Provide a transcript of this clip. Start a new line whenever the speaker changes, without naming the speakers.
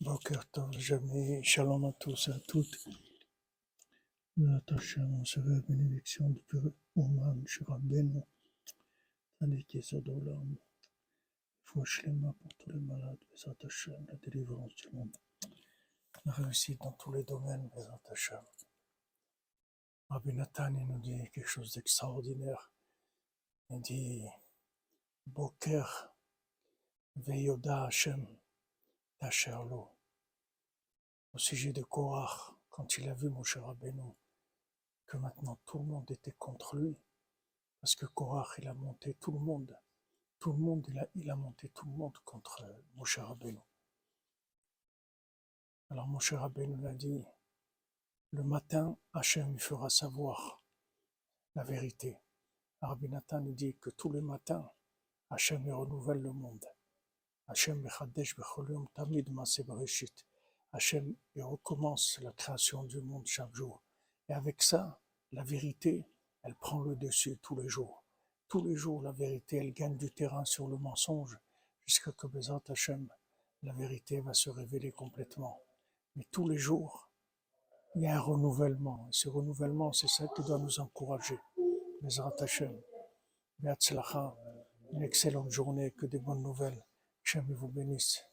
Boker Tov, jamais. Shalom à tous et à toutes. Attachons à la bénédiction du Père Ouman, Shirabenu, Tandis Sodolam. Faut Shlema pour tous les malades, les attachants, la délivrance du monde. La réussite dans tous les domaines, les attachants. Rabbi Nathan, il nous dit quelque chose d'extraordinaire. Il dit, Boker, Veyoda Hashem, Tacherlo. Au sujet de Korach, quand il a vu Moshe Rabbeinu, que maintenant tout le monde était contre lui, parce que Korach, il a monté tout le monde, tout le monde, il a, il a monté tout le monde contre Moshe Rabbeinu. Alors Moshe Rabbeinu a dit, le matin, Hachem lui fera savoir la vérité. Rabbi nous dit que tous les matins, Hachem renouvelle le monde. Hachem Mechadesh recommence la création du monde chaque jour. Et avec ça, la vérité, elle prend le dessus tous les jours. Tous les jours, la vérité, elle gagne du terrain sur le mensonge, jusqu'à que Bezat Hachem, la vérité va se révéler complètement. Mais tous les jours, il y a un renouvellement. Et ce renouvellement, c'est ça qui doit nous encourager. Bezat Hachem, une excellente journée, que des bonnes nouvelles. chame Vulcanice